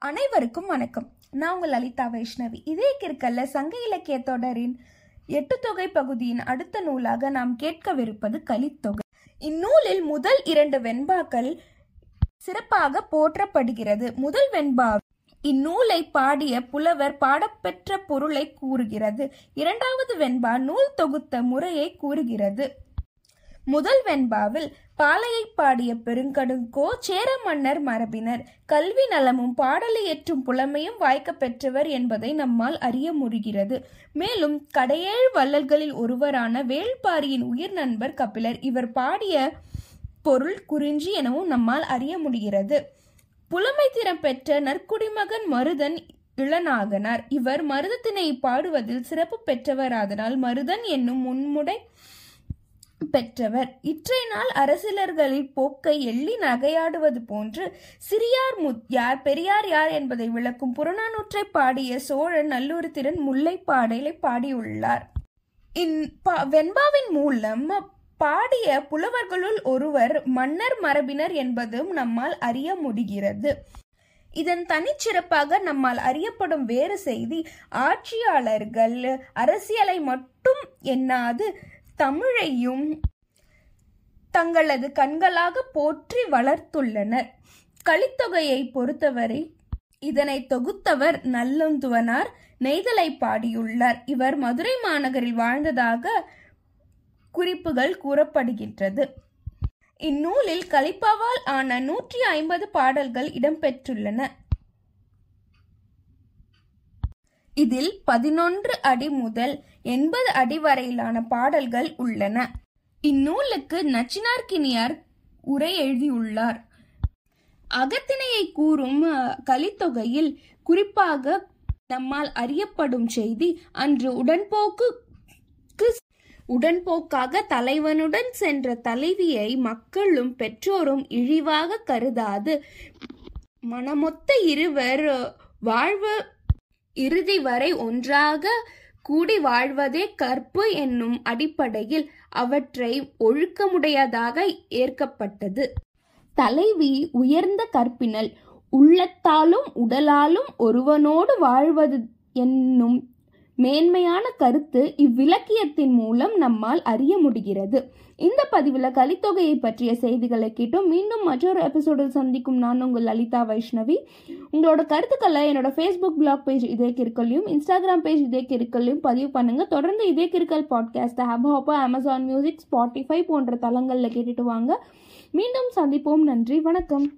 அனைவருக்கும் வணக்கம். நான் உங்கள் லலிதா வைஷ்ணவி. இதே கிற்கல்ல சங்க இலக்கிய தொடரின் எட்டு தொகை பகுதியின் அடுத்த நூலாக நாம் கேட்கவிருப்பது கலித்தொகை. இந்நூலில் முதல் இரண்டு வெண்பாக்கள் சிறப்பாக போற்றப்படுகிறது. முதல் வெண்பா இந்நூலை பாடிய புலவர் பாடப்பெற்ற பொருளை கூறுகிறது. இரண்டாவது வெண்பா நூல் தொகுத்த முறையை கூறுகிறது. முதல் வெண்பாவில் பாலையை பாடிய பெருங்கடுங்கோ சேர மன்னர் மரபினர். கல்வி நலமும் பாடலை ஏற்றும் புலமையும் வாய்க்க பெற்றவர் என்பதை நம்மால் அறிய முடிகிறது. மேலும் கடையேழு வள்ளல்களில் ஒருவரான வேள்பாரியின் உயிர் நண்பர் கபிலர் இவர் பாடிய பொருள் குறிஞ்சி எனவும் நம்மால் அறிய முடிகிறது. புலமை திறம் பெற்ற நற்குடிமகன் மருதன் இளநாகனார் இவர் மருதத்தினை பாடுவதில் சிறப்பு பெற்றவராதனால் மருதன் என்னும் முன்முடை பெற்றவர். இற்றை நாள் அரசியலர்களின் போக்கை எள்ளி நகையாடுவது போன்று சிறியார் முத் யார் பெரியார் யார் என்பதை விளக்கும் புறநானூற்றை பாடிய சோழன் நல்லூர்திறன் முல்லை பாடலை பாடியுள்ளார். இந் பா- வெண்பாவின் மூலம் பாடிய புலவர்களுள் ஒருவர் மன்னர் மரபினர் என்பதும் நம்மால் அறிய முடிகிறது. இதன் தனிச்சிறப்பாக நம்மால் அறியப்படும் வேறு செய்தி ஆட்சியாளர்கள் அரசியலை மட்டும் எண்ணாது தமிழையும் தங்களது கண்களாக போற்றி வளர்த்துள்ளனர். கலித்தொகையை பொறுத்தவரை இதனை தொகுத்தவர் நல்லந்துவனார் நெய்தலை பாடியுள்ளார். இவர் மதுரை மாநகரில் வாழ்ந்ததாக குறிப்புகள் கூறப்படுகின்றது. இந்நூலில் கலிப்பாவால் ஆன நூற்றி ஐம்பது பாடல்கள் இடம்பெற்றுள்ளன. இதில் பதினொன்று அடி முதல் எண்பது அடி வரையிலான பாடல்கள் உள்ளன. இந்நூலுக்கு நச்சினார்கினியார் உரை எழுதியுள்ளார். அகத்தினையை கூறும் கலித்தொகையில் குறிப்பாக நம்மால் அறியப்படும் செய்தி அன்று உடன்போக்கு உடன்போக்காக தலைவனுடன் சென்ற தலைவியை மக்களும் பெற்றோரும் இழிவாக கருதாது. மனமொத்த இருவர் வாழ்வு இறுதி வரை ஒன்றாக கூடி வாழ்வதே கற்பு என்னும் அடிப்படையில் அவற்றை ஒழுக்கமுடையதாக ஏற்கப்பட்டது. தலைவி உயர்ந்த கற்பினல் உள்ளத்தாலும் உடலாலும் ஒருவனோடு வாழ்வது என்னும் மேன்மையான கருத்து இவ்விலக்கியத்தின் மூலம் நம்மால் அறிய முடிகிறது. இந்த பதிவில் கலித்தொகையை பற்றிய செய்திகளை கேட்டோம். மீண்டும் மற்றொரு எபிசோடில் சந்திக்கும் நான் உங்கள் லலிதா வைஷ்ணவி. உங்களோட கருத்துக்களை என்னோட ஃபேஸ்புக் பிளாக் பேஜ் இதே கிருக்கல்லையும் இன்ஸ்டாகிராம் பேஜ் இதே கிருக்கல்லையும் பதிவு பண்ணுங்க. தொடர்ந்து இதே கிற்கல் podcast Hubhopper Amazon Music Spotify போன்ற தளங்களில் கேட்டுட்டு வாங்க. மீண்டும் சந்திப்போம். நன்றி. வணக்கம்.